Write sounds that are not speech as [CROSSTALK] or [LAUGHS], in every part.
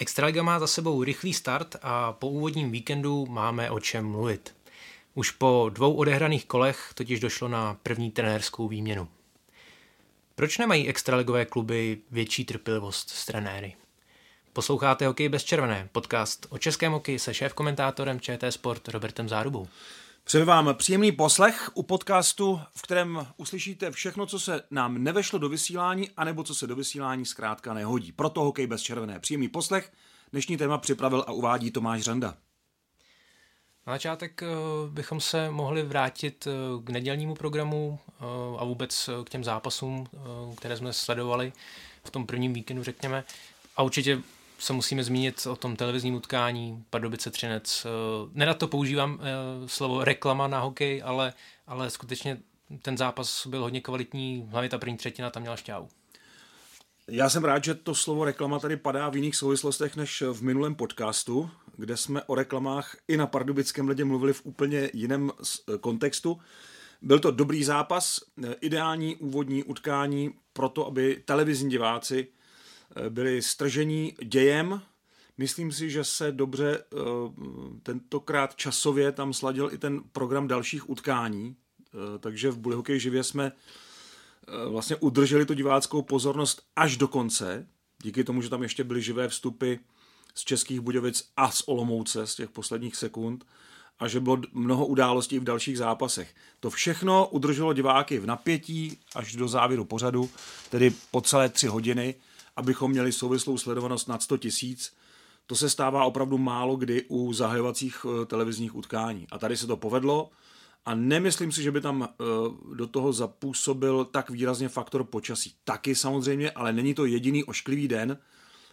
Extraliga má za sebou rychlý start a po úvodním víkendu máme o čem mluvit. Už po dvou odehraných kolech totiž došlo na první trenérskou výměnu. Proč nemají extraligové kluby větší trpělivost s trenéry? Posloucháte Hokej bez červené, podcast o českém hokeji se šéf-komentátorem ČT Sport Robertem Zárubou. Přeji vám příjemný poslech u podcastu, v kterém uslyšíte všechno, co se nám nevešlo do vysílání, anebo co se do vysílání zkrátka nehodí. Proto hokej bez červené. Příjemný poslech. Dnešní téma připravil a uvádí Tomáš Řanda. Na začátek eh, bychom se mohli vrátit eh, k nedělnímu programu eh, a vůbec k těm zápasům, které jsme sledovali v tom prvním víkendu, řekněme. A určitě se musíme zmínit o tom televizním utkání Pardubice Třinec. Nerad to používám slovo reklama na hokej, ale, ale skutečně ten zápas byl hodně kvalitní, hlavně ta první třetina tam měla šťávu. Já jsem rád, že to slovo reklama tady padá v jiných souvislostech než v minulém podcastu, kde jsme o reklamách i na pardubickém ledě mluvili v úplně jiném kontextu. Byl to dobrý zápas, ideální úvodní utkání pro to, aby televizní diváci byli stržení dějem. Myslím si, že se dobře tentokrát časově tam sladil i ten program dalších utkání, takže v Bulihokej živě jsme vlastně udrželi tu diváckou pozornost až do konce, díky tomu, že tam ještě byly živé vstupy z Českých Budějovic a z Olomouce z těch posledních sekund a že bylo mnoho událostí v dalších zápasech. To všechno udrželo diváky v napětí až do závěru pořadu, tedy po celé tři hodiny, abychom měli souvislou sledovanost nad 100 tisíc. To se stává opravdu málo kdy u zahajovacích televizních utkání. A tady se to povedlo a nemyslím si, že by tam do toho zapůsobil tak výrazně faktor počasí. Taky samozřejmě, ale není to jediný ošklivý den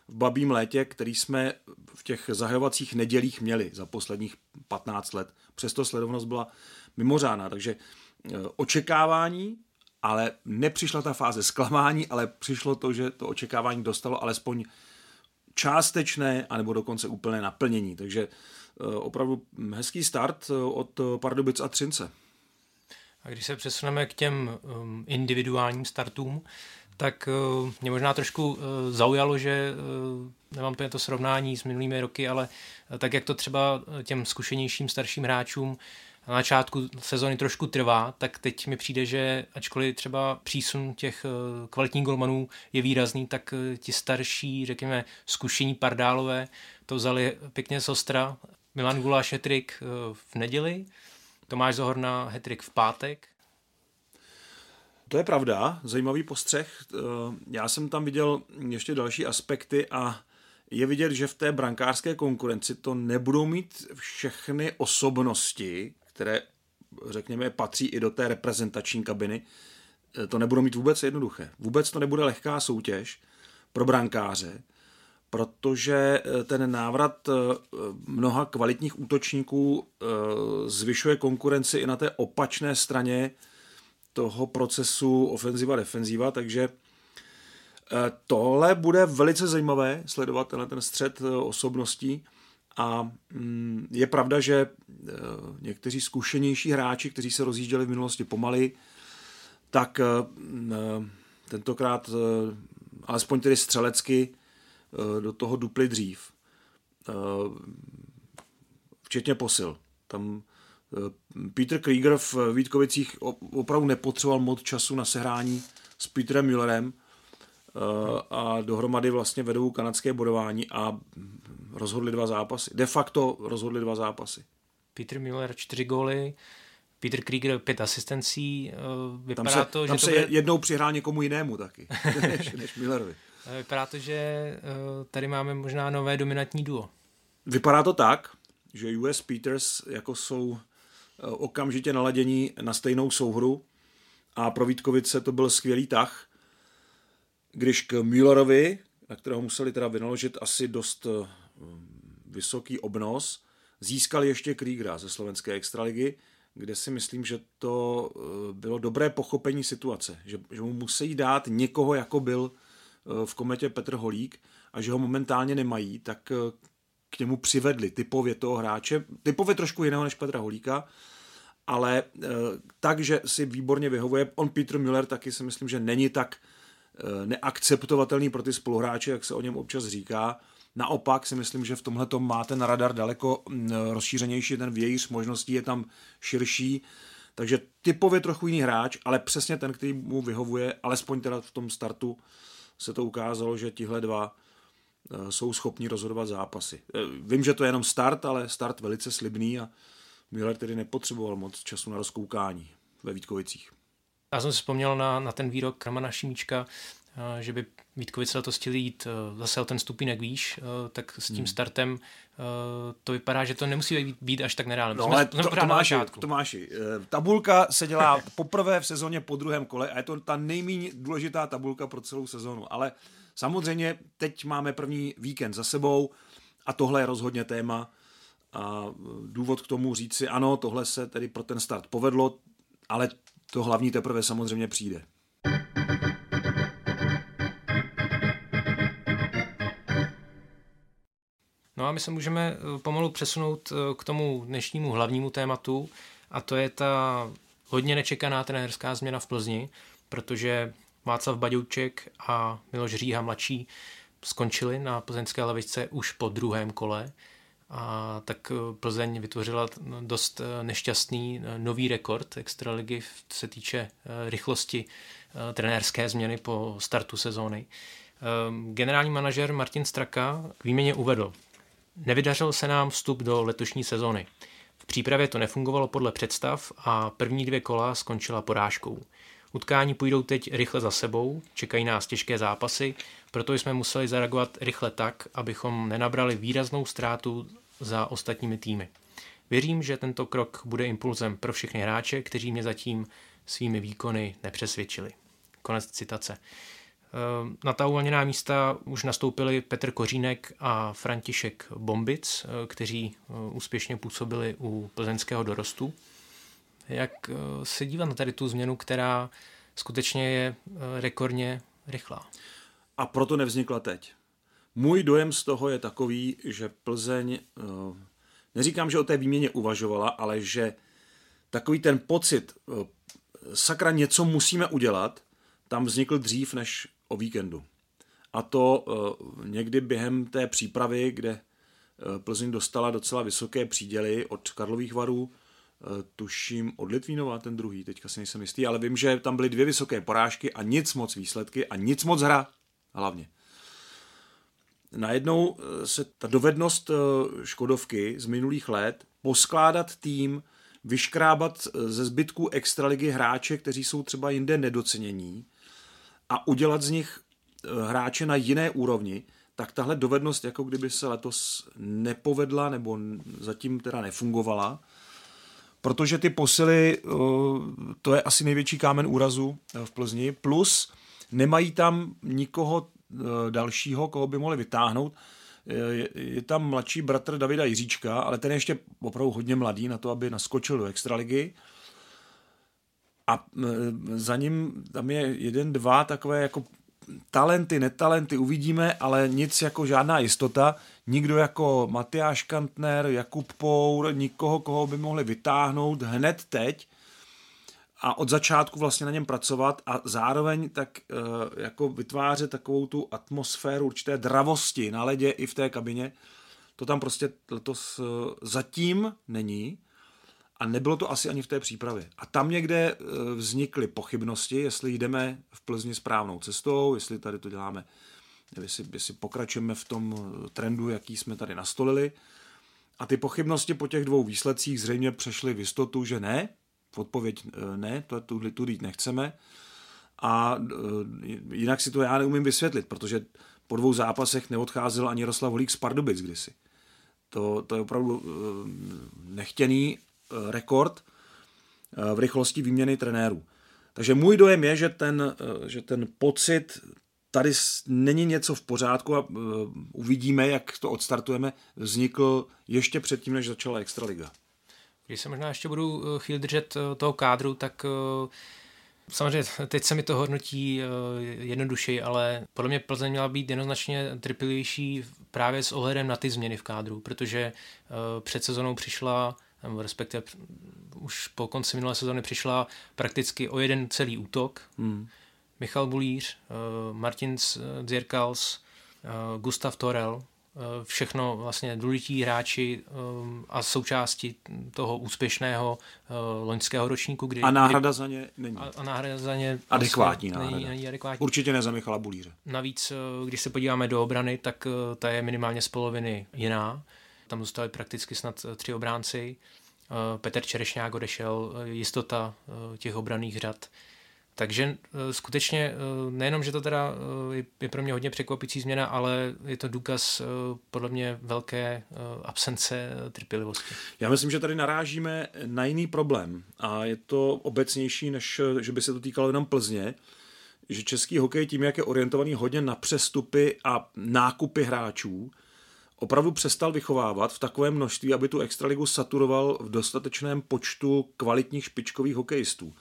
v babím létě, který jsme v těch zahajovacích nedělích měli za posledních 15 let. Přesto sledovanost byla mimořádná, takže očekávání, ale nepřišla ta fáze zklamání, ale přišlo to, že to očekávání dostalo alespoň částečné, anebo dokonce úplné naplnění. Takže opravdu hezký start od Pardubic a Třince. A když se přesuneme k těm um, individuálním startům, tak uh, mě možná trošku zaujalo, že nemám úplně to srovnání s minulými roky, ale tak jak to třeba těm zkušenějším starším hráčům na začátku sezóny trošku trvá, tak teď mi přijde, že ačkoliv třeba přísun těch uh, kvalitních golmanů je výrazný, tak uh, ti starší, řekněme, zkušení pardálové to vzali pěkně z ostra Milan Guláš hetrik v neděli, Tomáš Zohorna hetrik v pátek. To je pravda, zajímavý postřeh. Já jsem tam viděl ještě další aspekty a je vidět, že v té brankářské konkurenci to nebudou mít všechny osobnosti, které, řekněme, patří i do té reprezentační kabiny. To nebudou mít vůbec jednoduché. Vůbec to nebude lehká soutěž pro brankáře protože ten návrat mnoha kvalitních útočníků zvyšuje konkurenci i na té opačné straně toho procesu ofenziva-defenziva, takže tohle bude velice zajímavé sledovat tenhle ten střed osobností a mm, je pravda, že někteří zkušenější hráči, kteří se rozjížděli v minulosti pomaly, tak tentokrát alespoň tedy střelecky do toho dupli dřív. Včetně posil. Tam Peter Krieger v Vítkovicích opravdu nepotřeboval moc času na sehrání s Petrem Müllerem a dohromady vlastně vedou kanadské bodování a rozhodli dva zápasy. De facto rozhodli dva zápasy. Peter Müller čtyři góly, Peter Krieger pět asistencí. Vypadá tam se, to, tam že se to bude... jednou přihrál někomu jinému taky, [LAUGHS] [LAUGHS] než, než Müllerovi. Vypadá to, že tady máme možná nové dominantní duo. Vypadá to tak, že US Peters jako jsou okamžitě naladění na stejnou souhru a pro Vítkovice to byl skvělý tah, když k Müllerovi, na kterého museli teda vynaložit asi dost vysoký obnos, získali ještě Kriegera ze slovenské extraligy, kde si myslím, že to bylo dobré pochopení situace, že, že mu musí dát někoho, jako byl v kometě Petr Holík a že ho momentálně nemají, tak k němu přivedli typově toho hráče, typově trošku jiného než Petra Holíka, ale e, tak, že si výborně vyhovuje. On Peter Müller taky si myslím, že není tak neakceptovatelný pro ty spoluhráče, jak se o něm občas říká. Naopak si myslím, že v tomhle tom má ten radar daleko rozšířenější, ten vějíř možností je tam širší, takže typově trochu jiný hráč, ale přesně ten, který mu vyhovuje, alespoň teda v tom startu se to ukázalo, že tihle dva e, jsou schopni rozhodovat zápasy. Vím, že to je jenom start, ale start velice slibný a Miller tedy nepotřeboval moc času na rozkoukání ve Vítkovicích. Já jsem si vzpomněl na, na ten výrok Ramana Šimíčka, že by Vítkovice to chtěli jít eh, zase o ten stupínek výš, eh, tak s tím hmm. startem to vypadá, že to nemusí být, být až tak nereálné. No, ale to, to, Tomáši, Tomáši, tabulka se dělá poprvé v sezóně po druhém kole a je to ta nejméně důležitá tabulka pro celou sezónu. Ale samozřejmě teď máme první víkend za sebou a tohle je rozhodně téma, a důvod k tomu říct si, ano, tohle se tedy pro ten start povedlo, ale to hlavní teprve samozřejmě přijde. A my se můžeme eh, pomalu přesunout eh, k tomu dnešnímu hlavnímu tématu a to je ta hodně nečekaná trenérská změna v Plzni, protože Václav Baďouček a Miloš Říha mladší skončili na plzeňské lavičce už po druhém kole a tak eh, Plzeň vytvořila dost nešťastný nový rekord extraligy, se týče rychlosti trenérské změny po startu sezóny. Generální manažer Martin Straka k výměně uvedl, nevydařil se nám vstup do letošní sezóny. V přípravě to nefungovalo podle představ a první dvě kola skončila porážkou. Utkání půjdou teď rychle za sebou, čekají nás těžké zápasy, proto jsme museli zareagovat rychle tak, abychom nenabrali výraznou ztrátu za ostatními týmy. Věřím, že tento krok bude impulzem pro všechny hráče, kteří mě zatím svými výkony nepřesvědčili. Konec citace. Ehm, na ta uvolněná místa už nastoupili Petr Kořínek a František Bombic, eh, kteří eh, úspěšně působili u plzeňského dorostu. Jak eh, se dívat na tady tu změnu, která skutečně je rekordně rychlá? A proto nevznikla teď. Můj dojem z toho je takový, že Plzeň, eh, neříkám, že o té výměně uvažovala, ale že takový ten pocit, eh, sakra, něco musíme udělat, tam vznikl dřív než o víkendu. A to eh, někdy během té přípravy, kde Plzeň dostala docela vysoké příděly od Karlových varů, tuším od Litvínova, ten druhý, teďka si nejsem jistý, ale vím, že tam byly dvě vysoké porážky a nic moc výsledky a nic moc hra hlavně najednou eh, se ta dovednost eh, Škodovky z minulých let poskládat tým, vyškrábat eh, ze zbytků extraligy hráče, kteří jsou třeba jinde nedocenění a udělat z nich hráče na jiné úrovni, tak tahle dovednost jako kdyby se letos nepovedla nebo zatím teda nefungovala, protože ty posily, to je asi největší kámen úrazu v Plzni, plus nemají tam nikoho Eh, dalšího, koho by mohli vytáhnout. Je, je tam mladší bratr Davida Jiříčka, ale ten je ještě opravdu hodně mladý na to, aby naskočil do extraligy. A za ním tam je jeden, dva takové jako talenty, netalenty uvidíme, ale nic jako žádná jistota. Nikdo jako Matyáš Kantner, Jakub Pour, nikoho, koho by mohli vytáhnout hned teď a od začátku vlastně na něm pracovat a zároveň tak uh, jako vytvářet takovou tu atmosféru určité dravosti na ledě i v té kabině. To tam prostě letos uh, zatím není a nebylo to asi ani v té přípravě. A tam někde uh, vznikly pochybnosti, jestli jdeme v Plzni správnou cestou, jestli tady to děláme, jestli, jestli pokračujeme v tom trendu, jaký jsme tady nastolili. A ty pochybnosti po těch dvou výsledcích zřejmě přešly v jistotu, že ne, odpověď eh, ne, to tu, tu jít nechceme. A eh, jinak si to já neumím vysvětlit, protože po dvou zápasech neodcházel ani Jaroslav Holík z Pardubic kdysi. To, to je opravdu eh, nechtěný rekord v rychlosti výměny trenérů. Takže můj dojem je, že ten, že ten pocit, tady není něco v pořádku a uvidíme, jak to odstartujeme, vznikl ještě předtím, než začala Extraliga. Když se možná ještě budu eh, chvíli držet eh, toho kádru, tak Samozřejmě, teď se mi to hodnotí jednodušeji, ale podle mě Plzeň měla být jednoznačně trpělivější právě s ohledem na ty změny v kádru, protože před sezónou přišla, respektive už po konci minulé sezóny přišla prakticky o jeden celý útok. Hmm. Michal Bulíř, Martin Zirkals, Gustav Torel, Eh, všechno vlastně důležití hráči eh, a součásti toho úspěšného eh, loňského ročníku. Kdy, a náhrada kdy, za ně není. A, a náhrada za ně adekvátní vlastně náhrada. Není, není adekvátní. Určitě ne za Michala Bulíře. Navíc, když se podíváme do obrany, tak ta je minimálně z poloviny jiná. Tam zůstali prakticky snad tři obránci. Petr Čerešňák odešel, jistota těch obraných řad. Takže eh, skutečně eh, nejenom, že to teda eh, je pro mě hodně překvapící změna, ale je to důkaz podle mě velké absence trpělivosti. Já myslím, že tady narážíme na jiný problém a je to obecnější, než že by se to týkalo jenom Plzně, že český hokej tím, jak je orientovaný hodně na přestupy a nákupy hráčů, opravdu přestal vychovávat v takovém množství, aby tu extraligu saturoval v dostatečném počtu kvalitních špičkových hokejistů.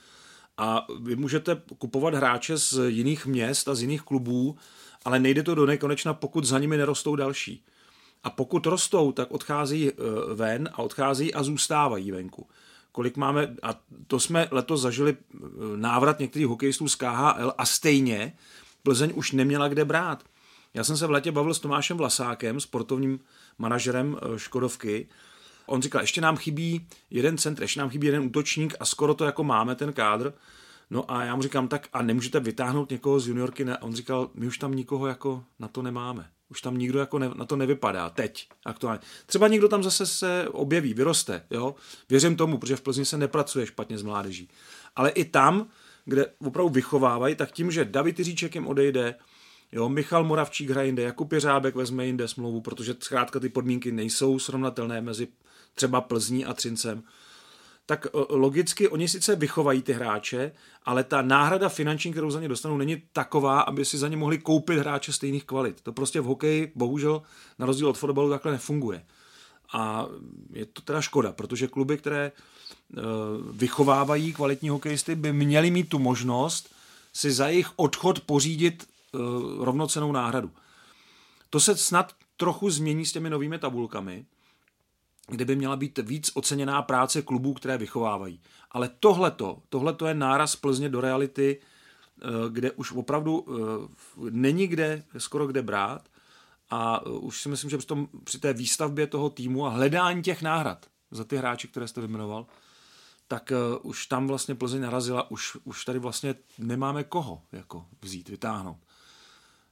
A vy můžete kupovat hráče z jiných měst a z jiných klubů, ale nejde to do nekonečna, pokud za nimi nerostou další. A pokud rostou, tak odchází eh, ven a odchází a zůstávají venku. Kolik máme, a to jsme letos zažili eh, návrat některých hokejistů z KHL a stejně Plzeň už neměla kde brát. Já jsem se v letě bavil s Tomášem Vlasákem, sportovním manažerem eh, Škodovky, On říkal, ještě nám chybí jeden centr, ještě nám chybí jeden útočník a skoro to jako máme ten kádr. No a já mu říkám, tak a nemůžete vytáhnout někoho z juniorky? Ne? A on říkal, my už tam nikoho jako na to nemáme. Už tam nikdo jako ne, na to nevypadá teď aktuálně. Třeba někdo tam zase se objeví, vyroste, jo. Věřím tomu, protože v Plzni se nepracuje špatně s mládeží. Ale i tam, kde opravdu vychovávají, tak tím, že David Říček jim odejde, Jo, Michal Moravčík hraje jinde, Jakub Jeřábek vezme jinde smlouvu, protože zkrátka ty podmínky nejsou srovnatelné mezi třeba Plzní a Třincem, tak e, logicky oni sice vychovají ty hráče, ale ta náhrada finanční, kterou za ně dostanou, není taková, aby si za ně mohli koupit hráče stejných kvalit. To prostě v hokeji bohužel na rozdíl od fotbalu takhle nefunguje. A je to teda škoda, protože kluby, které e, vychovávají kvalitní hokejisty, by měly mít tu možnost si za jejich odchod pořídit rovnocenou náhradu. To se snad trochu změní s těmi novými tabulkami, kde by měla být víc oceněná práce klubů, které vychovávají. Ale tohleto, tohleto je náraz Plzně do reality, eh, kde už opravdu eh, není kde, skoro kde brát a eh, už si myslím, že při, tom, při té výstavbě toho týmu a hledání těch náhrad za ty hráči, které jste vyjmenoval, tak už tam vlastně Plzeň narazila, už, už tady vlastně nemáme koho jako vzít, vytáhnout.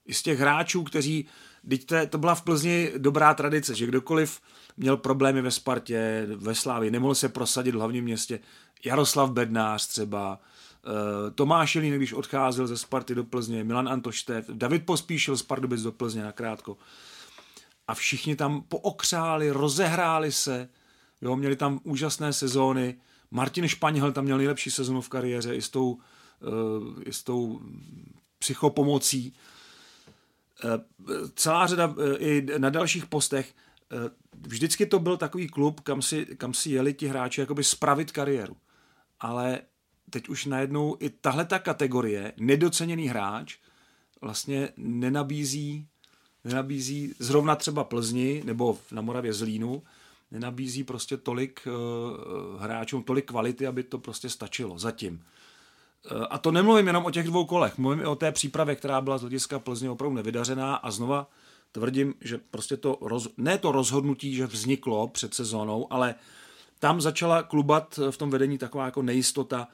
I z těch hráčů, kteří, teď to, to byla v Plzni dobrá tradice, že kdokoliv měl problémy ve Spartě, ve Slávě, nemohl se prosadit v hlavním městě. Jaroslav Bednář třeba, eh, Tomáš Jelínek, když odcházel ze Sparty do Plzně, Milan Antoštev, David Pospíšil z Pardubic do Plzně nakrátko. A všichni tam pookřáli, rozehráli se, jo, měli tam úžasné sezóny. Martin Španěl tam měl nejlepší sezonu v kariéře i s tou, uh, i s tou psychopomocí. Uh, celá řada uh, i na dalších postech Eh, vždycky to byl takový klub, kam si, kam si jeli ti hráči jakoby spravit kariéru. Ale teď už najednou i tahle ta kategorie, nedoceněný hráč, vlastně nenabízí, nenabízí zrovna třeba Plzni nebo na Moravě Zlínu, nenabízí prostě tolik hráčům, tolik kvality, aby to prostě stačilo zatím. Uh, a to nemluvím jenom o těch dvou kolech, mluvím i o té přípravě, která byla z hlediska Plzně opravdu nevydařená a znova tvrdím, že prostě to, roz, ne to rozhodnutí, že vzniklo před sezónou, ale tam začala klubat v tom vedení taková jako nejistota,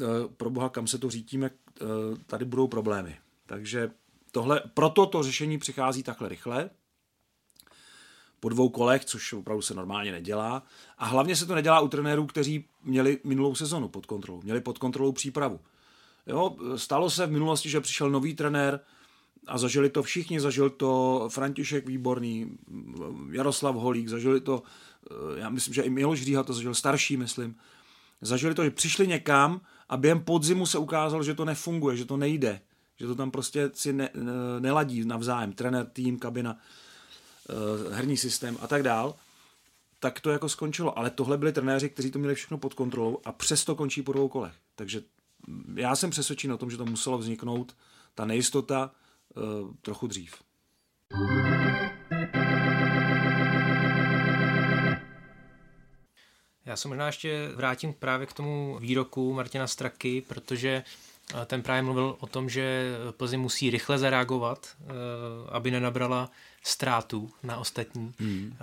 eh, pro boha, kam se to řítíme, eh, tady budou problémy. Takže tohle, proto to řešení přichází takhle rychle, po dvou kolech, což opravdu se normálně nedělá. A hlavně se to nedělá u trenérů, kteří měli minulou sezonu pod kontrolou, měli pod kontrolou přípravu. Jo, stalo se v minulosti, že přišel nový trenér, a zažili to všichni, zažil to František Výborný, Jaroslav Holík, zažili to, já myslím, že i Miloš Říha to zažil, starší, myslím. Zažili to, že přišli někam a během podzimu se ukázalo, že to nefunguje, že to nejde, že to tam prostě si ne, neladí navzájem, trenér, tým, kabina, herní systém a tak dál, tak to jako skončilo. Ale tohle byli trenéři, kteří to měli všechno pod kontrolou a přesto končí po dvou kolech. Takže já jsem přesvědčen o tom, že to muselo vzniknout, ta nejistota, eh, trochu dřív. Já se možná ještě vrátím právě k tomu výroku Martina Straky, protože eh, ten právě mluvil o tom, že Plzeň musí rychle zareagovat, eh, aby nenabrala ztrátu na ostatní. Hmm.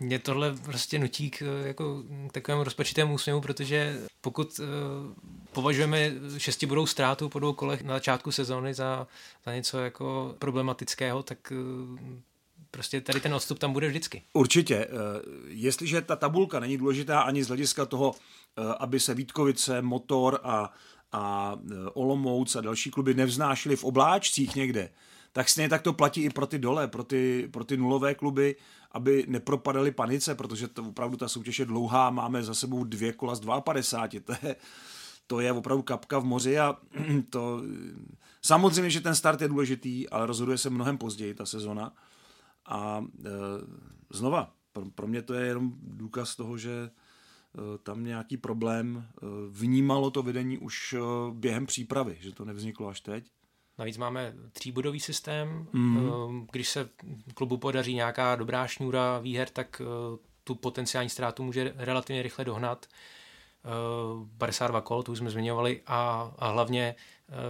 Mě tohle prostě nutí k, jako, k takovému rozpačitému úsměvu, protože pokud považujeme šestibodou ztrátu po dvou kolech na začátku sezóny za, za něco jako problematického, tak prostě tady ten odstup tam bude vždycky. Určitě. Eh, jestliže ta tabulka není důležitá ani z hlediska toho, eh, aby se Vítkovice, Motor a, a eh, Olomouc a další kluby nevznášely v obláčcích někde, tak stejně tak to platí i pro ty dole, pro ty, pro ty nulové kluby, aby nepropadaly panice, protože to opravdu ta soutěž je dlouhá, máme za sebou dvě kola z 52, to je, to je opravdu kapka v moři a [CLEARS THROAT] to samozřejmě, že ten start je důležitý, ale rozhoduje se mnohem později ta sezona. A e, znova, pro, pro mě to je jenom důkaz toho, že e, tam nějaký problém e, vnímalo to vedení už e, během přípravy, že to nevzniklo až teď. Navíc máme tříbodový systém. Mm. Když se klubu podaří nějaká dobrá šňůra výher, tak e, tu potenciální ztrátu může relativně rychle dohnat. 52 kol, to už jsme zmiňovali, a, a hlavně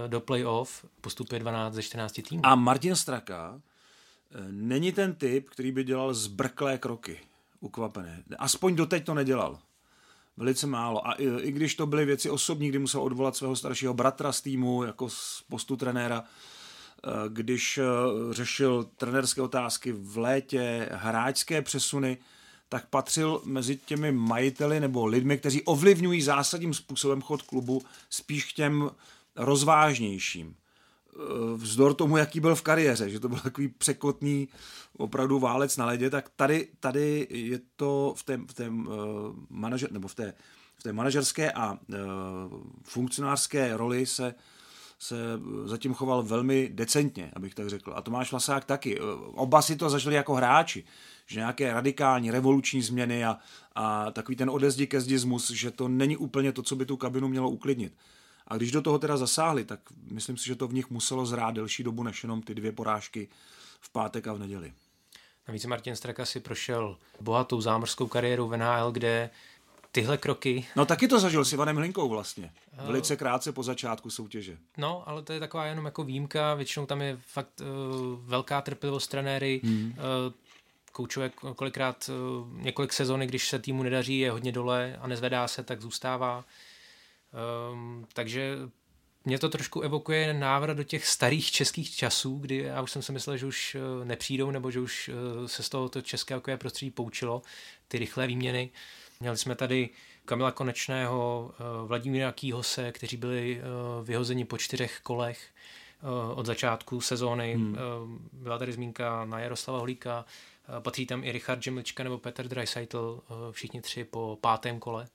do playoff postupuje 12 ze 14 týmů. A Martin Straka není ten typ, který by dělal zbrklé kroky, ukvapené. Aspoň doteď to nedělal. Velice málo. A i, i když to byly věci osobní, kdy musel odvolat svého staršího bratra z týmu jako z postu trenéra, eh, když eh, řešil trenerské otázky v létě, hráčské přesuny, tak patřil mezi těmi majiteli nebo lidmi, kteří ovlivňují zásadním způsobem chod klubu spíš k těm rozvážnějším. Eh, vzdor tomu, jaký byl v kariéře, že to byl takový překotný opravdu válec na ledě, tak tady, tady je to v té, v té, uh, manažer, nebo v té, v té manažerské a uh, funkcionářské roli se se zatím choval velmi decentně, abych tak řekl. A Tomáš Vlasák taky. Oba si to zažili jako hráči, že nějaké radikální, revoluční změny a, a takový ten odezdikesdismus, že to není úplně to, co by tu kabinu mělo uklidnit. A když do toho teda zasáhli, tak myslím si, že to v nich muselo zrát delší dobu než jenom ty dvě porážky v pátek a v neděli. Navíc Martin Straka si prošel bohatou zámořskou kariéru v NHL, kde tyhle kroky... No taky to zažil s Ivanem Hlinkou vlastně. Velice krátce po začátku soutěže. No, ale to je taková jenom jako výjimka. Většinou tam je fakt uh, velká trpělivost trenéry. Hmm. Uh, koučuje kolikrát uh, několik sezóny, když se týmu nedaří, je hodně dole a nezvedá se, tak zůstává. Um, takže mě to trošku evokuje návrat do těch starých českých časů, kdy já už jsem si myslel, že už eh, nepřijdou, nebo že už eh, se z toho to české hokejové prostředí poučilo, ty rychlé výměny. Měli jsme tady Kamila Konečného, eh, Vladimíra Kýhose, kteří byli vyhozeni po čtyřech kolech od začátku sezóny. Hmm. Byla tady zmínka na Jaroslava Holíka, patří tam i Richard Žemlička nebo Petr Dreisaitl, všichni tři po pátém kole.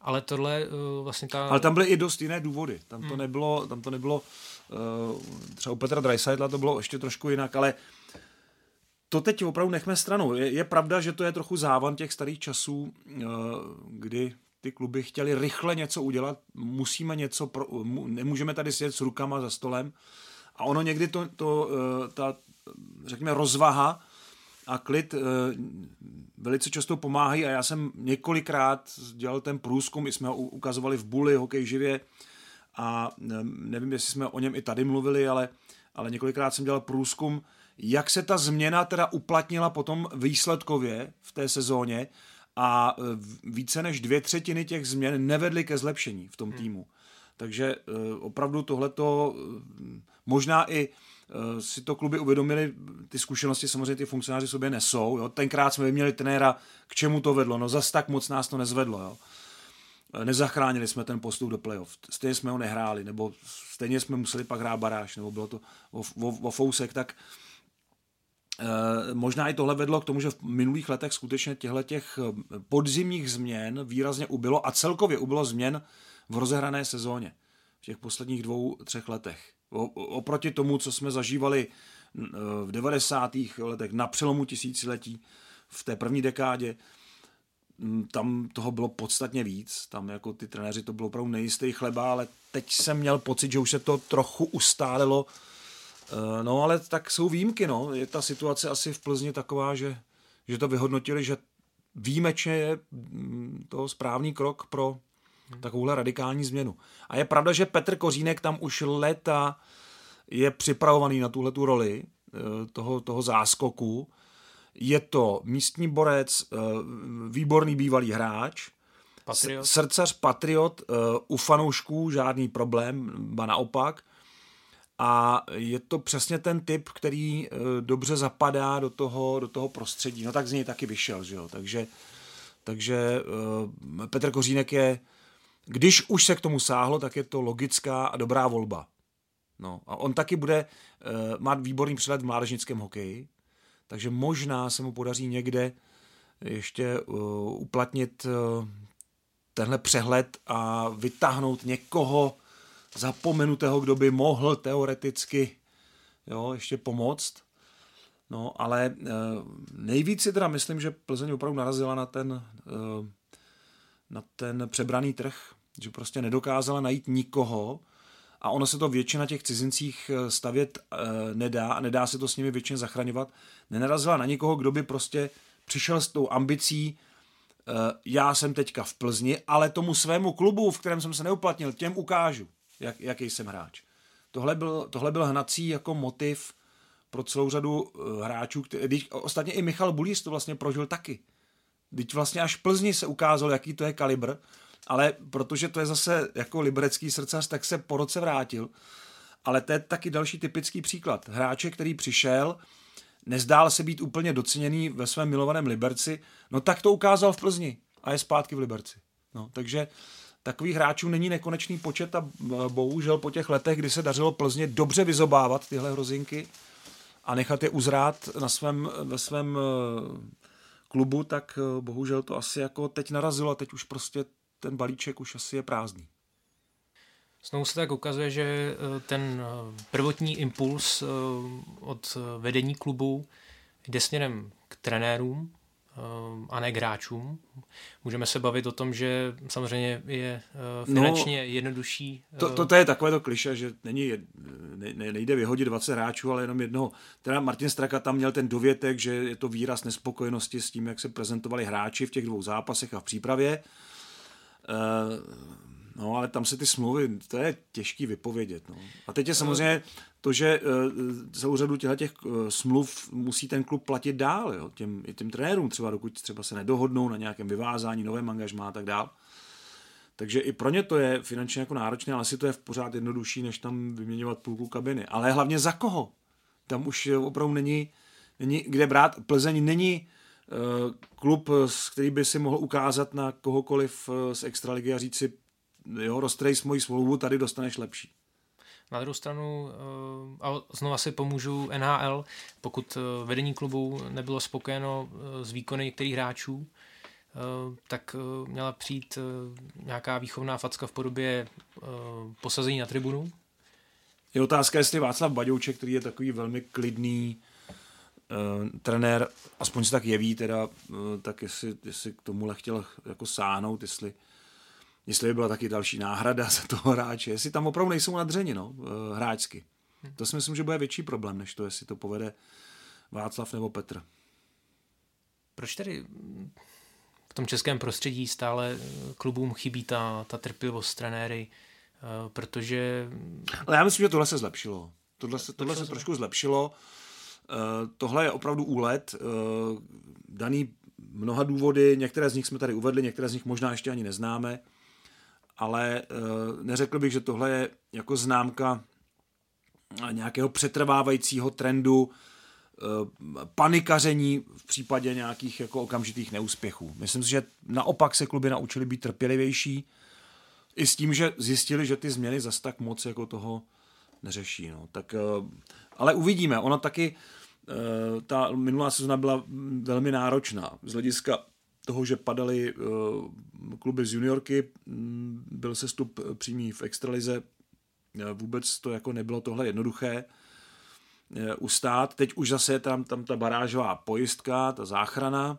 Ale tohle uh, vlastně ta... Ale tam byly i dost jiné důvody. Tam to hmm. nebylo, tam to nebylo uh, třeba u Petra Dreisaitla to bylo ještě trošku jinak, ale to teď opravdu nechme stranou. Je, je pravda, že to je trochu závan těch starých časů, uh, kdy ty kluby chtěli rychle něco udělat, musíme něco, pro, nemůžeme tady sedět s rukama za stolem a ono někdy to, to ta, řekněme, rozvaha a klid eh, velice často pomáhají a já jsem několikrát dělal ten průzkum, my jsme ho ukazovali v Buli, hokej živě a eh, nevím, jestli jsme o něm i tady mluvili, ale, ale několikrát jsem dělal průzkum, jak se ta změna teda uplatnila potom výsledkově v té sezóně a eh, více než dvě třetiny těch změn nevedly ke zlepšení v tom hmm. týmu. Takže opravdu tohleto možná i si to kluby uvědomili, ty zkušenosti samozřejmě ty funkcionáři sobě nesou. Jo. Tenkrát jsme měli trenéra, k čemu to vedlo, no zas tak moc nás to nezvedlo. Jo. Eh, nezachránili jsme ten postup do playoff, stejně jsme ho nehráli, nebo stejně jsme museli pak hrát baráž, nebo bylo to o, o, o fousek, tak e, možná i tohle vedlo k tomu, že v minulých letech skutečně těchto těch podzimních změn výrazně ubylo a celkově ubylo změn v rozehrané sezóně v těch posledních dvou, třech letech. Oproti tomu, co jsme zažívali v 90. letech na přelomu tisíciletí, v té první dekádě, tam toho bylo podstatně víc, tam jako ty trenéři to bylo opravdu nejistý chleba, ale teď jsem měl pocit, že už se to trochu ustálilo, eh, no ale tak jsou výjimky, no, je ta situace asi v Plzni taková, že, že to vyhodnotili, že výjimečně je to správný krok pro takovouhle radikální změnu. A je pravda, že Petr Kořínek tam už léta je připravovaný na tuhle tu roli eh, toho, toho záskoku, je to místní borec, eh, výborný bývalý hráč, Patriot. srdcař, patriot, eh, u fanoušků žádný problém, ba naopak. A je to přesně ten typ, který dobře zapadá do toho, do toho prostředí. No tak z něj taky vyšel, že jo. Takže, takže Petr Kořínek je, když už se k tomu sáhlo, tak je to logická a dobrá volba. No, a on taky bude uh, mít výborný přehled v mládežnickém hokeji, takže možná se mu podaří někde ještě uh, uplatnit uh, tenhle přehled a vytáhnout někoho zapomenutého, kdo by mohl teoreticky jo, ještě pomoct. No, ale uh, nejvíc si teda myslím, že Plzeň opravdu narazila na ten, na ten přebraný trh, že prostě nedokázala najít nikoho, a ono se to většina těch cizincích eh, stavět e, nedá a nedá se to s nimi většině zachraňovat. Nenarazila na nikoho, kdo by prostě přišel s tou ambicí, e, já jsem teďka v Plzni, ale tomu svému klubu, v kterém jsem se neuplatnil, těm ukážu, jak, jaký jsem hráč. Tohle byl, tohle byl hnací jako motiv pro celou řadu hráčů, který, ostatně i Michal Bulíř to vlastně prožil taky. Teď vlastně až Plzni se ukázal, jaký to je kalibr ale protože to je zase jako liberecký srdcař, tak se po roce vrátil. Ale to je taky další typický příklad. Hráče, který přišel, nezdál se být úplně doceněný ve svém milovaném Liberci, no tak to ukázal v Plzni a je zpátky v Liberci. No, takže takových hráčů není nekonečný počet a bohužel po těch letech, kdy se dařilo Plzně dobře vyzobávat tyhle hrozinky a nechat je uzrát na svém, ve svém eh, klubu, tak eh, bohužel to asi jako teď narazilo a teď už prostě ten balíček už asi je prázdný. Znovu se tak ukazuje, že eh, ten eh, prvotní impuls od vedení klubu jde směrem k trenérům a ne k hráčům. Můžeme se bavit o tom, že samozřejmě je finančně no, jednodušší. To, to, to je takové to kliše, že není, ne, nejde vyhodit 20 hráčů, ale jenom jednoho. Teda Martin Straka tam měl ten dovětek, že je to výraz nespokojenosti s tím, jak se prezentovali hráči v těch dvou zápasech a v přípravě. Uh, no, ale tam se ty smlouvy, to je těžký vypovědět. No. A teď je samozřejmě to, že celou řadu těch uh, smluv musí ten klub platit dál, jo, těm, i těm trenérům třeba, dokud třeba se nedohodnou na nějakém vyvázání, novém angažmá a tak dál. Takže i pro ně to je finančně jako náročné, ale asi to je v pořád jednodušší, než tam vyměňovat půlku kabiny. Ale hlavně za koho? Tam už opravdu není, není kde brát. Plzeň není Eh, klub, který by si mohl ukázat na kohokoliv eh, z extraligy a říct si, jo, roztrej s mojí smlouvu, tady dostaneš lepší. Na druhou stranu, eh, a znova si pomůžu NHL, pokud vedení klubu nebylo spokojeno s výkony některých hráčů, tak měla přijít nějaká výchovná facka v podobě posazení na tribunu. Je otázka, jestli Václav Baďouček, který je takový velmi klidný, trenér, aspoň se tak jeví, teda, tak jestli, jestli k tomuhle chtěl jako sáhnout, jestli, jestli by byla taky další náhrada [LAUGHS] za toho hráče, jestli tam opravdu nejsou nadřeni, no, uh, hráčsky. Hmm. To si myslím, že bude větší problém, než to, jestli to povede Václav nebo Petr. Proč tedy v tom českém prostředí stále klubům chybí ta, ta trpělivost trenéry, protože... Ale já myslím, že tohle se zlepšilo. Tohle se, tohle se trošku zlepšilo. Eh, tohle je opravdu úlet, eh, daný mnoha důvody, některé z nich jsme tady uvedli, některé z nich možná ještě ani neznáme, ale eh, neřekl bych, že tohle je jako známka nějakého přetrvávajícího trendu panikaření v případě nějakých jako okamžitých neúspěchů. Myslím si, že naopak se kluby naučili být trpělivější i s tím, že zjistili, že ty změny zas tak moc jako toho neřeší. No. Tak, ale uvidíme. Ono taky Eh, ta minulá sezona byla velmi náročná z hlediska toho, že padaly eh, kluby z juniorky, mm, byl sestup přímý v extralize vůbec to jako nebylo tohle jednoduché ustát. Teď už zase je tam, tam ta barážová pojistka, ta záchrana,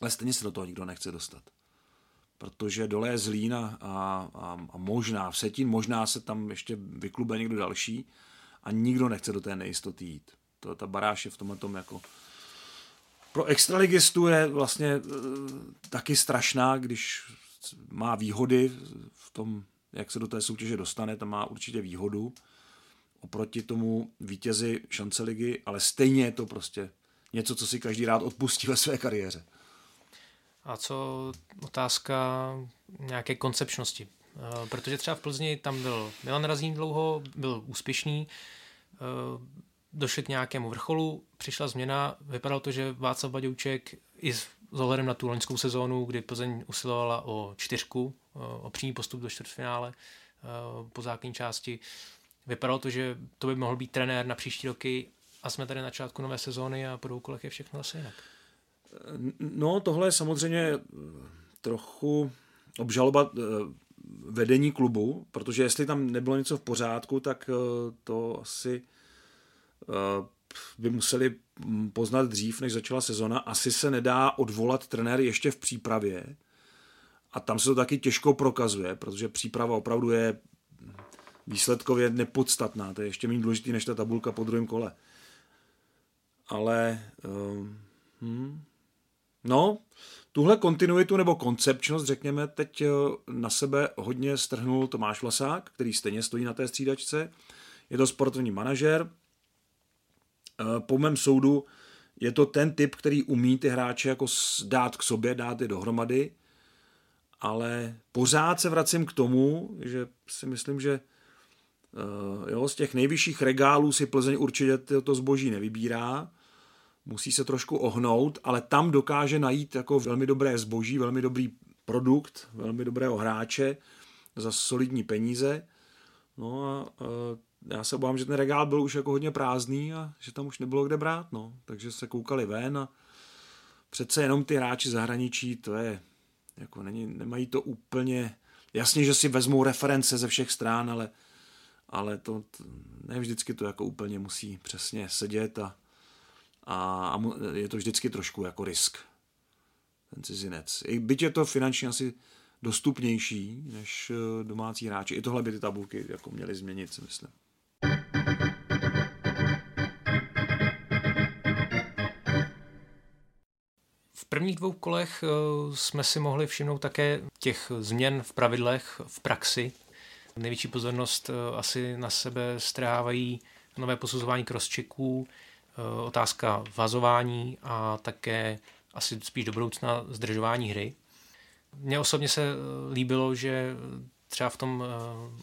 ale stejně se do toho nikdo nechce dostat. Protože dole je Zlín a, a, a možná v Setín, možná se tam ještě vyklube někdo další a nikdo nechce do té nejistoty jít. To, ta baráž je v tomhle tom jako pro extraligistu je vlastně e, taky strašná, když má výhody v tom, jak se do té soutěže dostane, tam má určitě výhodu oproti tomu vítězi šance ligy, ale stejně je to prostě něco, co si každý rád odpustí ve své kariéře. A co otázka nějaké koncepčnosti? E, protože třeba v Plzni tam byl Milan Razín dlouho, byl úspěšný, e, došli k nějakému vrcholu, přišla změna, vypadalo to, že Václav Baďouček i s ohledem na tu loňskou sezónu, kdy Plzeň usilovala o čtyřku, o přímý postup do čtvrtfinále po základní části, vypadalo to, že to by mohl být trenér na příští roky a jsme tady na začátku nové sezóny a po dvou je všechno zase jinak. No, tohle je samozřejmě trochu obžaloba eh, vedení klubu, protože jestli tam nebylo něco v pořádku, tak to asi by museli poznat dřív, než začala sezona. Asi se nedá odvolat trenér ještě v přípravě. A tam se to taky těžko prokazuje, protože příprava opravdu je výsledkově nepodstatná. To je ještě méně důležitý než ta tabulka po druhém kole. Ale um, hm, no, tuhle kontinuitu nebo koncepčnost, řekněme, teď na sebe hodně strhnul Tomáš Vlasák, který stejně stojí na té střídačce. Je to sportovní manažer, Eh, po mém soudu je to ten typ, který umí ty hráče jako dát k sobě, dát je dohromady, ale pořád se vracím k tomu, že si myslím, že eh, jo, z těch nejvyšších regálů si Plzeň určitě to zboží nevybírá, musí se trošku ohnout, ale tam dokáže najít jako velmi dobré zboží, velmi dobrý produkt, velmi dobrého hráče za solidní peníze. No a eh, já se obávám, že ten regál byl už jako hodně prázdný a že tam už nebylo kde brát, no. Takže se koukali ven a přece jenom ty hráči zahraničí, to je, jako není, nemají to úplně, jasně, že si vezmou reference ze všech strán, ale, ale to, ne vždycky to jako úplně musí přesně sedět a, a, a je to vždycky trošku jako risk, ten cizinec. I byť je to finančně asi dostupnější než eh, domácí hráči. I tohle by ty tabulky jako měly změnit, si myslím. Prvních dvou kolech eh, jsme si mohli všimnout také těch změn v pravidlech, v praxi. Největší pozornost eh, asi na sebe strhávají nové posuzování crosschecků, eh, otázka vazování a také asi spíš do budoucna zdržování hry. Mně osobně se líbilo, že třeba v tom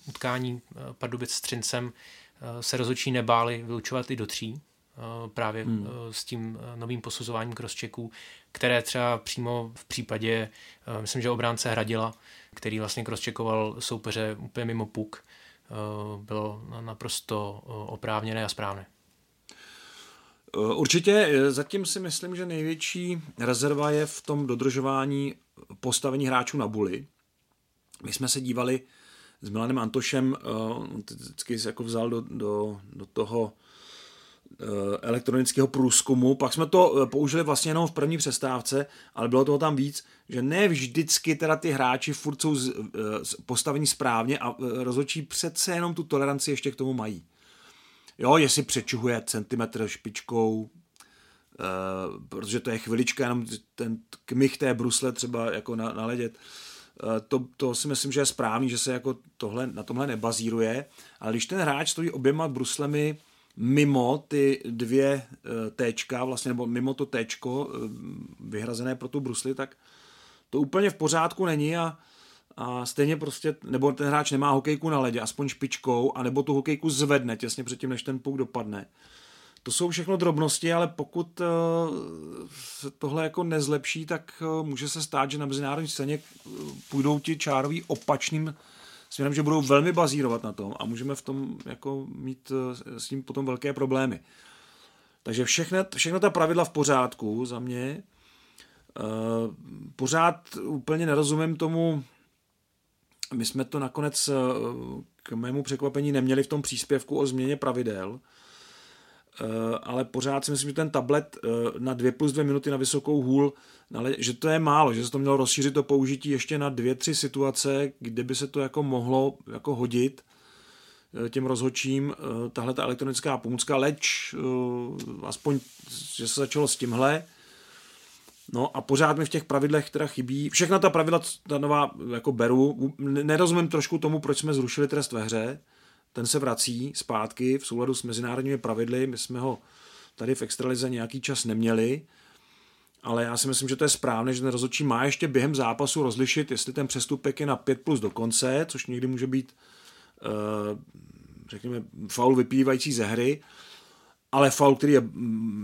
utkání Pardubic s Třincem se rozhodčí nebáli vyučovat i do tří, právě hmm. s tím novým posuzováním crosschecků, které třeba přímo v případě, myslím, že obránce Hradila, který vlastně crosscheckoval soupeře úplně mimo puk, bylo naprosto oprávněné a správné. Určitě, zatím si myslím, že největší rezerva je v tom dodržování postavení hráčů na buly. My jsme se dívali s Milanem Antošem, uh, vždycky se jako vzal do, do, do toho elektronického průzkumu, pak jsme to uh, použili vlastně jenom v první přestávce, ale bylo toho tam víc, že ne vždycky teda ty hráči furt jsou uh, postavení správně a rozhodčí přece jenom tu toleranci ještě k tomu mají. Jo, jestli přečuhuje centimetr špičkou, protože to je chvilička, jenom ten kmich té brusle třeba jako na, naledět. Eh, to, to si myslím, že je správný, že se jako tohle, na tomhle nebazíruje, ale když ten hráč stojí oběma bruslemi mimo ty dvě eh, téčka, vlastně, nebo mimo to téčko eh, vyhrazené pro tu brusli, tak to úplně v pořádku není a, a stejně prostě, nebo ten hráč nemá hokejku na ledě, aspoň špičkou, anebo tu hokejku zvedne těsně předtím, než ten puk dopadne. To jsou všechno drobnosti, ale pokud eh, se tohle jako nezlepší, tak může se stát, že na mezinárodní scéně půjdou ti čároví opačným směrem, že budou velmi bazírovat na tom a můžeme v tom jako mít s tím potom velké problémy. Takže všechno, všechno ta pravidla v pořádku za mě. Pořád úplně nerozumím tomu my jsme to nakonec k mému překvapení neměli v tom příspěvku o změně pravidel, ale pořád si myslím, že ten tablet na 2 plus 2 minuty na vysokou hůl, že to je málo, že se to mělo rozšířit to použití ještě na dvě, tři situace, kde by se to jako mohlo jako hodit Eh, těm rozhodčím eh, tahle ta elektronická pomůcka, leč eh, aspoň, že se začalo s tímhle, No a pořád mi v těch pravidlech teda chybí. Všechna ta pravidla ta nová jako beru. Nerozumím trošku tomu, proč jsme zrušili trest ve hře. Ten se vrací zpátky v souladu s mezinárodními pravidly. My jsme ho tady v extralize nějaký čas neměli. Ale já si myslím, že to je správné, že ten rozhodčí má ještě během zápasu rozlišit, jestli ten přestupek je na 5 plus do konce, což někdy může být Eh, řekněme, faul vyplývající ze hry, ale faul, který je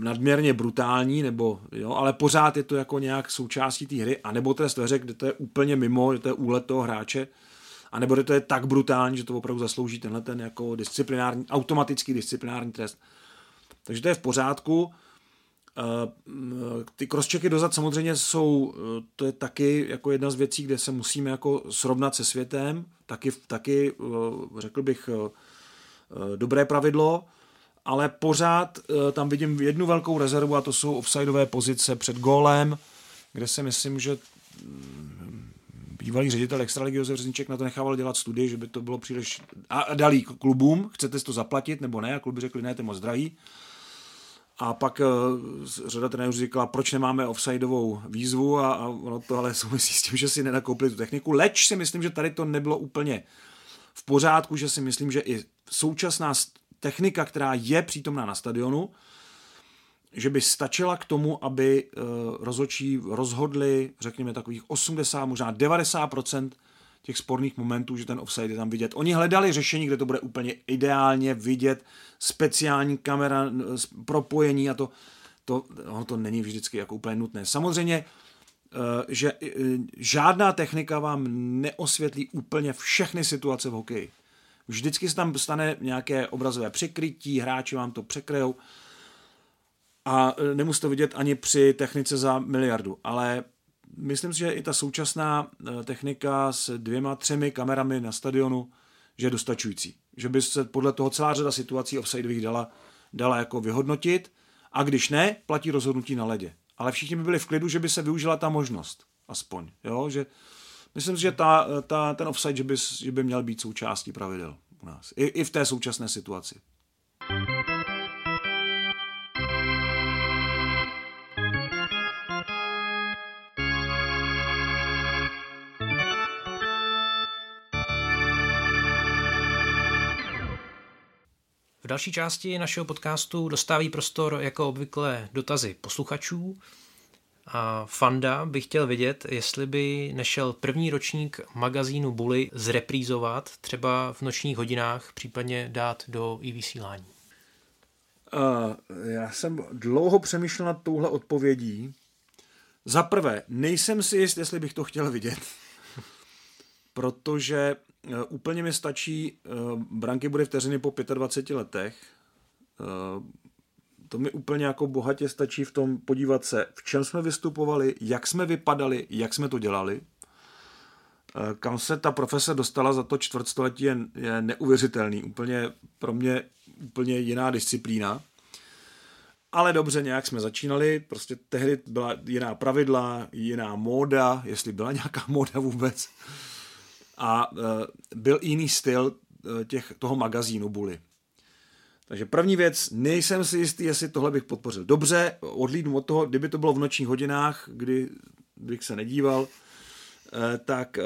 nadměrně brutální, nebo, jo, ale pořád je to jako nějak součástí té hry, anebo trest veře, kde to je úplně mimo, že to je úlet toho hráče, anebo kde to je tak brutální, že to opravdu zaslouží tenhle ten jako disciplinární, automatický disciplinární trest. Takže to je v pořádku. Eh, ty crosschecky dozad samozřejmě jsou, eh, to je taky jako jedna z věcí, kde se musíme jako srovnat se světem, taky, taky eh, řekl bych dobré pravidlo, ale pořád tam vidím jednu velkou rezervu a to jsou offsideové pozice před gólem, kde si myslím, že mm, bývalý ředitel Extraligy Josef Řezniček na to nechával dělat studii, že by to bylo příliš... A dalí klubům, chcete to zaplatit nebo ne? A kluby řekli, ne, to je moc drahý a pak uh, řada trenérů říkala, proč nemáme offsideovou výzvu a, a ono to ale [LAUGHS] souvisí s tím, že si nenakoupili tu techniku. Leč si myslím, že tady to nebylo úplně v pořádku, že si myslím, že i současná technika, která je přítomná na stadionu, že by stačila k tomu, aby uh, rozhodčí rozhodli, řekněme, takových 80, možná 90% těch sporných momentů, že ten offside je tam vidět. Oni hledali řešení, kde to bude úplně ideálně vidět, speciální kamera, propojení a to, to, ono to není vždycky jako úplně nutné. Samozřejmě, eh, že eh, žádná technika vám neosvětlí úplně všechny situace v hokeji. Vždycky se tam stane nějaké obrazové překrytí, hráči vám to překrejou a eh, nemusíte to vidět ani při technice za miliardu, ale myslím si, že i ta současná eh, technika s dvěma, třemi kamerami na stadionu, že je dostačující. Že by se podle toho celá řada situací offsideových dala, dala jako vyhodnotit a když ne, platí rozhodnutí na ledě. Ale všichni by byli v klidu, že by se využila ta možnost. Aspoň. Jo? Že myslím si, že ta, ta, ten offside že by, že by měl být součástí pravidel u nás. I, i v té současné situaci. V další části našeho podcastu dostáví prostor jako obvykle dotazy posluchačů. A Fanda by chtěl vědět, jestli by nešel první ročník magazínu Bully zreprízovat třeba v nočních hodinách, případně dát do i vysílání. Uh, já jsem dlouho přemýšlel nad touhle odpovědí. Za prvé, nejsem si jist, jestli bych to chtěl vidět. [LAUGHS] Protože úplně mi stačí, eh, branky bude vteřiny po 25 letech. Eh, to mi úplně jako bohatě stačí v tom podívat se, v čem jsme vystupovali, jak jsme vypadali, jak jsme to dělali. Kam se ta profese dostala za to čtvrtstoletí je, je neuvěřitelný. Úplně pro mě úplně jiná disciplína. Ale dobře, nějak jsme začínali, prostě tehdy byla jiná pravidla, jiná móda, jestli byla nějaká [LAUGHS] móda vůbec a uh, byl jiný styl uh, těch, toho magazínu Bully. Takže první věc, nejsem si jistý, jestli tohle bych podpořil. Dobře, odlídnu od toho, kdyby to bylo v nočních hodinách, kdy bych se nedíval, uh, tak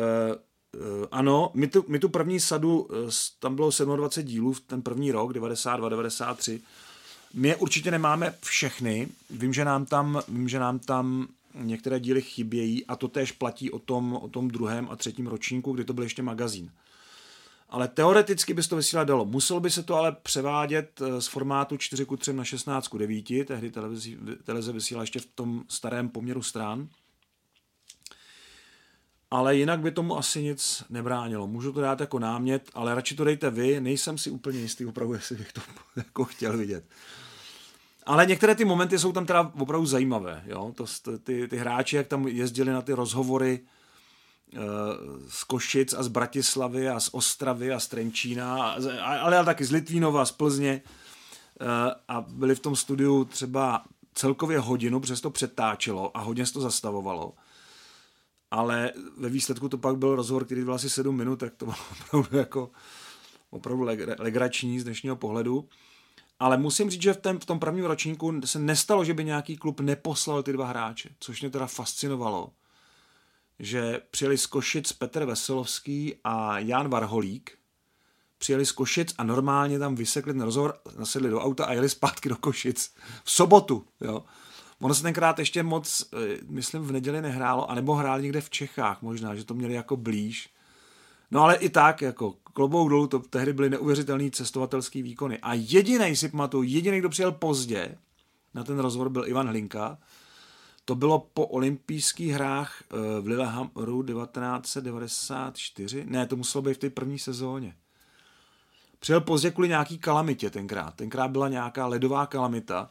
ano, my tu, my tu první sadu, tam bylo 27 dílů, ten první rok, 92, 93, my je určitě nemáme všechny, vím, že nám tam, vím, že nám tam některé díly chybějí a to též platí o tom, o tom druhém a třetím ročníku, kdy to byl ještě magazín. Ale teoreticky by se to vysílat dalo. Muselo by se to ale převádět eh, z formátu 4 k 3 na 16 k 9, tehdy televizi, televize vysílala ještě v tom starém poměru stran. Ale jinak by tomu asi nic nebránilo. Můžu to dát jako námět, ale radši to dejte vy, nejsem si úplně jistý opravdu, jestli bych to [LAUGHS] jako chtěl vidět. Ale některé ty momenty jsou tam teda opravdu zajímavé. Jo? To, ty, ty hráči, jak tam jezdili na ty rozhovory z Košic a z Bratislavy a z Ostravy a z Trenčína, ale taky z Litvínova, z Plzně a byli v tom studiu třeba celkově hodinu, přesto to přetáčelo a hodně se to zastavovalo. Ale ve výsledku to pak byl rozhovor, který byl asi 7 minut, tak to bylo [LAUGHS] opravdu jako opravdu legrační z dnešního pohledu. Ale musím říct, že v, tom, v tom prvním ročníku se nestalo, že by nějaký klub neposlal ty dva hráče, což mě teda fascinovalo. Že přijeli z Košic Petr Veselovský a Jan Varholík, přijeli z Košic a normálně tam vysekli ten rozhovor, nasedli do auta a jeli zpátky do Košic. V sobotu, jo. Ono se tenkrát ještě moc, eh, myslím, v neděli nehrálo, anebo hrál někde v Čechách možná, že to měli jako blíž. No ale i tak, jako klobouk dolů, to tehdy byly neuvěřitelný cestovatelský výkony. A jediný si pamatuju, jediný, kdo přijel pozdě, na ten rozhovor byl Ivan Hlinka, to bylo po olympijských hrách eh, v Lillehammeru 1994. Ne, to muselo být v té první sezóně. Přijel pozdě kvůli nějaký kalamitě tenkrát. Tenkrát byla nějaká ledová kalamita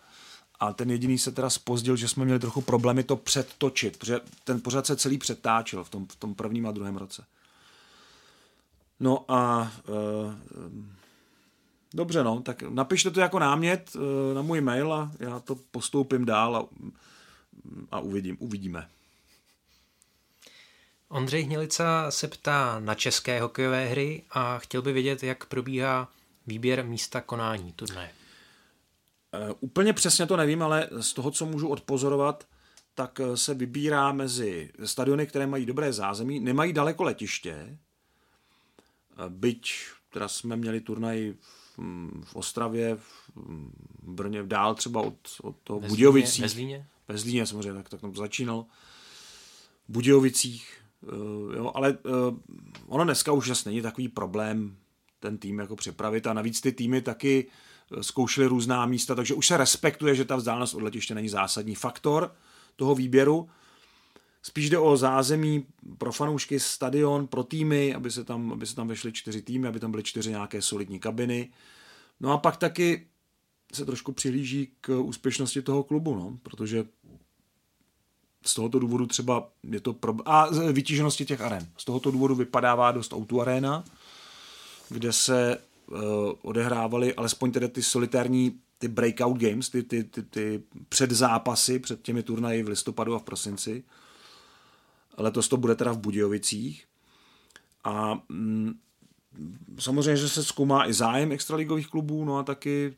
a ten jediný se teda spozdil, že jsme měli trochu problémy to předtočit, protože ten pořad se celý přetáčel v tom, v tom prvním a druhém roce. No a e, dobře no, tak napište to jako námět e, na můj mail a já to postoupím dál a, a uvidím, uvidíme. Ondřej Hnilica se ptá na české hokejové hry a chtěl by vědět, jak probíhá výběr místa konání turnaje. Uh, úplně přesně to nevím, ale z toho, co můžu odpozorovat, tak e, se vybírá mezi stadiony, které mají dobré zázemí, nemají daleko letiště, e, byť teda jsme měli turnaj v, v Ostravě, v Brně, dál třeba od, od toho Budějovicích. Ve Zlíně? Ve Zlíně samozřejmě, tak, tak to začínalo. V Budějovicích, Uh, jo, ale uh, ono dneska už zase není takový problém ten tým jako připravit a navíc ty týmy taky eh, zkoušely různá místa, takže už se respektuje, že ta vzdálenost od letiště není zásadní faktor toho výběru. Spíš jde o zázemí pro fanoušky, stadion, pro týmy, aby se tam, aby se tam vešly čtyři týmy, aby tam byly čtyři nějaké solidní kabiny. No a pak taky se trošku přihlíží k úspěšnosti toho klubu, no, protože z tohoto důvodu třeba je to pro... A vytíženosti těch aren. Z tohoto důvodu vypadává dost Outu Arena, kde se uh, odehrávaly alespoň tedy ty solitární ty breakout games, ty, ty, ty, ty předzápasy před těmi turnaji v listopadu a v prosinci. Letos to bude teda v Budějovicích. A mm, samozřejmě, že se zkoumá i zájem extraligových klubů, no a taky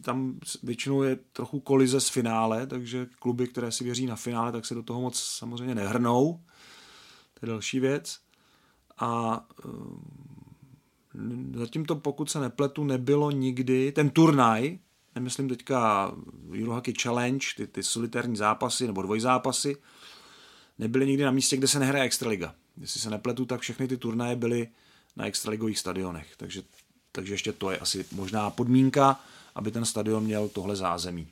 tam většinou je trochu kolize z finále, takže kluby, které si věří na finále, tak se do toho moc samozřejmě nehrnou. To je další věc. A um, zatím to, pokud se nepletu, nebylo nikdy, ten turnaj, nemyslím teďka Eurohockey Challenge, ty, ty solitární zápasy nebo dvojzápasy, nebyly nikdy na místě, kde se nehraje Extraliga. Jestli se nepletu, tak všechny ty turnaje byly na extraligových stadionech. Takže, takže ještě to je asi možná podmínka aby ten stadion měl tohle zázemí.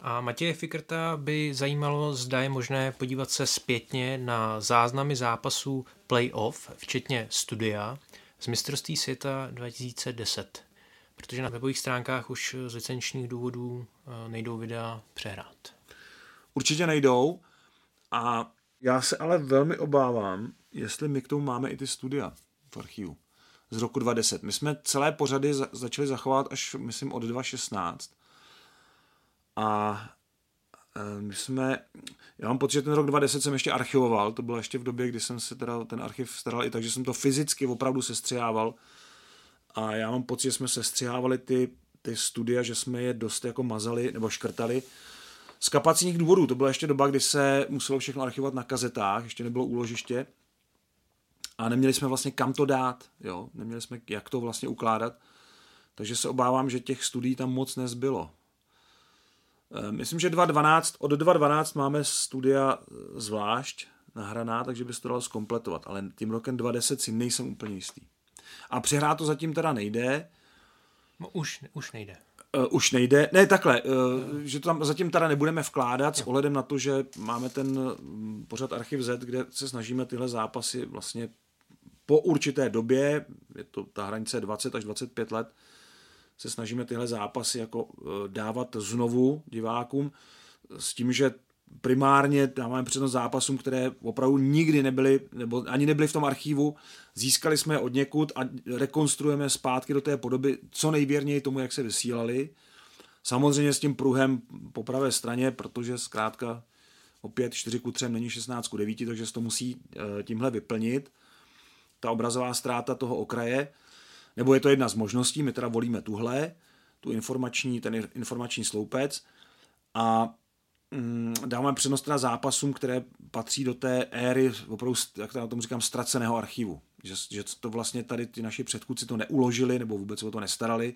A Matěje Fikrta by zajímalo, zda je možné podívat se zpětně na záznamy zápasů playoff, včetně studia, z mistrovství světa 2010. Protože na webových stránkách už z licenčních důvodů eh, nejdou videa přehrát. Určitě nejdou a já se ale velmi obávám, jestli my k tomu máme i ty studia v archivu z roku 2010. My jsme celé pořady za, začali zachovat až, myslím, od 2016. A e, my jsme, já mám pocit, že ten rok 2010 jsem ještě archivoval, to bylo ještě v době, kdy jsem se teda ten archiv staral i tak, že jsem to fyzicky opravdu sestřihával. A já mám pocit, že jsme sestřihávali ty, ty studia, že jsme je dost jako mazali nebo škrtali. Z kapacitních důvodů, to byla ještě doba, kdy se muselo všechno archivovat na kazetách, ještě nebylo úložiště a neměli jsme vlastně kam to dát, jo? neměli jsme jak to vlastně ukládat, takže se obávám, že těch studií tam moc nezbylo. Eh, myslím, že 2.12, od 2.12 máme studia zvlášť nahraná, takže by se to dalo zkompletovat, ale tím rokem 2010 si nejsem úplně jistý. A přehrát to zatím teda nejde. No, už, už nejde. Uh, už nejde. Ne, takhle, uh, že to tam zatím teda nebudeme vkládat s ohledem na to, že máme ten mm, pořad Archiv Z, kde se snažíme tyhle zápasy vlastně po určité době, je to ta hranice 20 až 25 let, se snažíme tyhle zápasy jako e, dávat znovu divákům s tím, že primárně dáváme přednost zápasům, které opravdu nikdy nebyly, nebo ani nebyly v tom archivu. Získali jsme je od někud a rekonstruujeme zpátky do té podoby co nejvěrněji tomu, jak se vysílali. Samozřejmě s tím pruhem po pravé straně, protože zkrátka opět 4 ku 3 není 16 ku 9, takže se to musí eh, tímhle vyplnit. Ta obrazová ztráta toho okraje, nebo je to jedna z možností, my teda volíme tuhle, tu informační, ten informační sloupec a mm, dáváme přednost teda zápasům, které patří do té éry, opravdu, jak to na tom říkám, ztraceného archivu. Že, že to vlastně tady ty naši předchůdci to neuložili, nebo vůbec o to nestarali.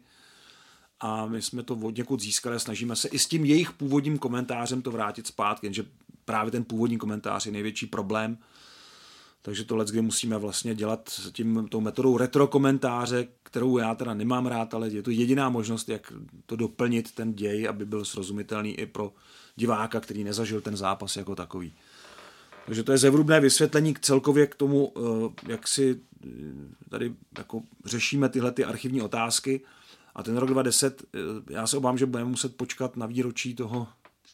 A my jsme to od někud získali a snažíme se i s tím jejich původním komentářem to vrátit zpátky, jenže právě ten původní komentář je největší problém, takže to kdy musíme vlastně dělat tím, tou metodou retro komentáře, kterou já teda nemám rád, ale je to jediná možnost, jak to doplnit ten děj, aby byl srozumitelný i pro diváka, který nezažil ten zápas jako takový. Takže to je zevrubné vysvětlení k celkově k tomu, eh, jak si eh, tady jako řešíme tyhle ty archivní otázky. A ten rok 2010, eh, já se obávám, že budeme muset počkat na výročí toho,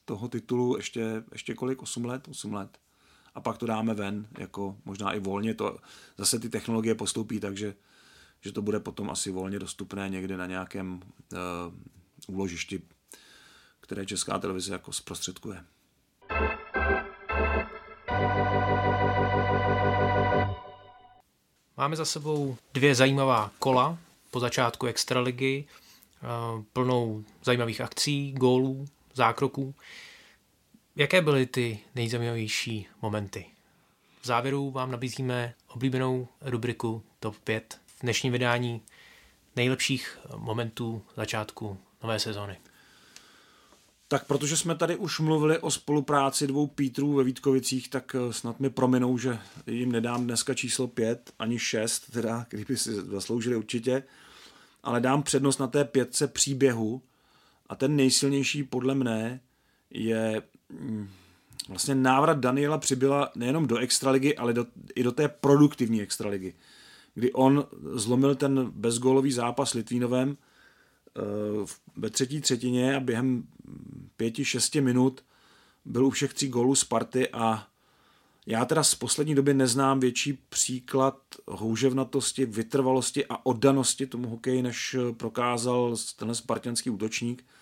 toho titulu ještě, ještě kolik? 8 let? 8 let a pak to dáme ven, jako možná i volně. To, zase ty technologie postoupí, takže že to bude potom asi volně dostupné někde na nějakém uh, úložišti, které Česká televize jako zprostředkuje. Máme za sebou dvě zajímavá kola po začátku extraligy, uh, plnou zajímavých akcí, gólů, zákroků. Jaké byly ty nejzajímavější momenty? V závěru vám nabízíme oblíbenou rubriku Top 5 v dnešním vydání nejlepších momentů začátku nové sezóny. Tak protože jsme tady už mluvili o spolupráci dvou Pítrů ve Vítkovicích, tak eh, snad mi prominou, že jim nedám dneska číslo 5, ani 6, teda, kdyby si zasloužili určitě, ale dám přednost na té pětce příběhu a ten nejsilnější podle mne je vlastně návrat Daniela přibyla nejenom do extraligy, ale do, i do té produktivní extraligy, kdy on zlomil ten bezgólový zápas Litvínovem eh, ve třetí třetině a během pěti, šesti minut byl u všech tří gólů Sparty a já teda z poslední doby neznám větší příklad houževnatosti, vytrvalosti a oddanosti tomu hokeji, než prokázal tenhle spartianský útočník –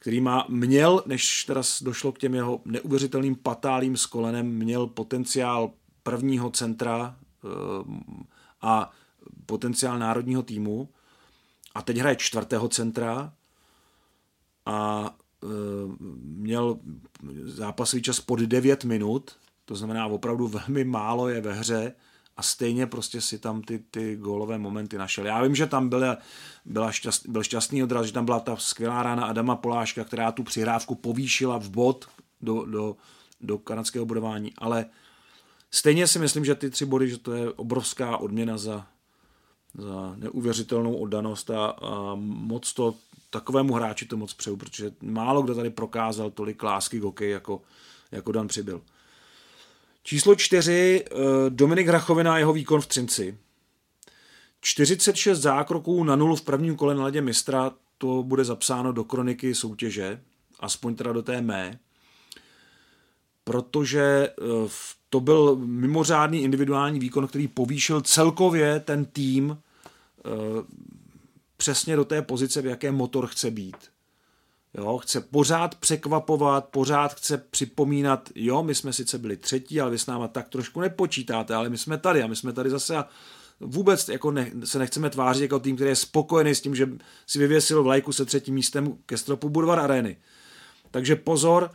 který má, měl, než teda došlo k těm jeho neuvěřitelným patálím s kolenem, měl potenciál prvního centra eh, a potenciál národního týmu. A teď hraje čtvrtého centra a eh, měl zápasový čas pod 9 minut, to znamená opravdu velmi málo je ve hře a stejně prostě si tam ty, ty gólové momenty našel. Já vím, že tam byla, byla šťast, byl šťastný odraz, že tam byla ta skvělá rána Adama Poláška, která tu přihrávku povýšila v bod do, do, do kanadského bodování, ale stejně si myslím, že ty tři body, že to je obrovská odměna za, za neuvěřitelnou oddanost a, a moc to takovému hráči to moc přeju, protože málo kdo tady prokázal tolik lásky k hokeji jako, jako Dan Přibyl. Číslo čtyři, eh, Dominik Rachovina a jeho výkon v Třinci. 46 zákroků na nulu v prvním kole na ledě mistra, to bude zapsáno do kroniky soutěže, aspoň teda do té mé, protože eh, to byl mimořádný individuální výkon, který povýšil celkově ten tým eh, přesně do té pozice, v jaké motor chce být. Jo, chce pořád překvapovat, pořád chce připomínat, jo, my jsme sice byli třetí, ale vy s náma tak trošku nepočítáte, ale my jsme tady a my jsme tady zase a vůbec jako ne, se nechceme tvářit jako tým, který je spokojený s tím, že si vyvěsil vlajku se třetím místem ke stropu Budvar Areny. Takže pozor,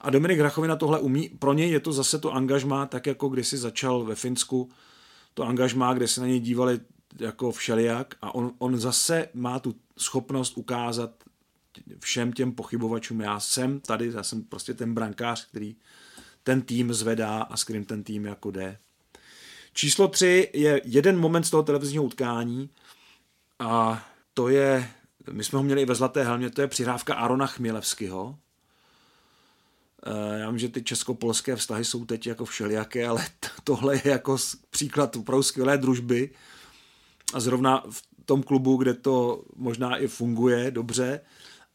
a Dominik Hrachovina tohle umí, pro něj je to zase to angažmá, tak jako když si začal ve Finsku, to angažmá, kde se na něj dívali jako všelijak a on, on zase má tu schopnost ukázat všem těm pochybovačům, já jsem tady, já jsem prostě ten brankář, který ten tým zvedá a s kterým ten tým jako jde. Číslo tři je jeden moment z toho televizního utkání a to je, my jsme ho měli i ve Zlaté helmě, to je přihrávka Arona Chmělevského. Eh, já vím, že ty česko-polské vztahy jsou teď jako všelijaké, ale [LAUGHS] tohle je jako příklad opravdu skvělé družby a zrovna v tom klubu, kde to možná i funguje dobře,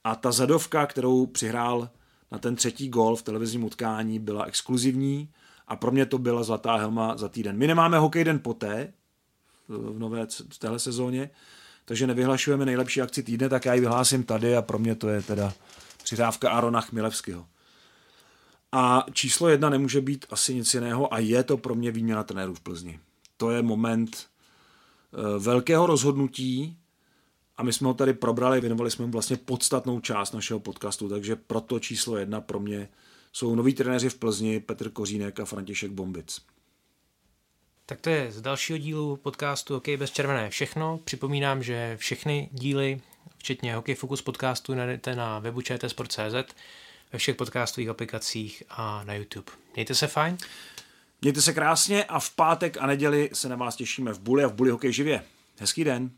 a ta zadovka, kterou přihrál na ten třetí gol v televizním utkání byla exkluzivní a pro mě to byla zlatá helma za týden. My nemáme hokej den poté v nové v téhle sezóně, takže nevyhlašujeme nejlepší akci týdne, tak já ji vyhlásím tady a pro mě to je teda přidávka Arona Chmilevského. A číslo jedna nemůže být asi nic jiného a je to pro mě výměna trenérů v Plzni. To je moment eh, velkého rozhodnutí a my jsme ho tady probrali, věnovali jsme mu vlastně podstatnou část našeho podcastu, takže proto číslo jedna pro mě jsou noví trenéři v Plzni Petr Kořínek a František Bombic. Tak to je z dalšího dílu podcastu Hokej bez červené všechno. Připomínám, že všechny díly, včetně Hokej Focus podcastu, najdete na webu čtsport.cz, ve všech podcastových aplikacích a na YouTube. Mějte se fajn. Mějte se krásně a v pátek a neděli se na vás těšíme v Buli a v Buli Hokej živě. Hezký den.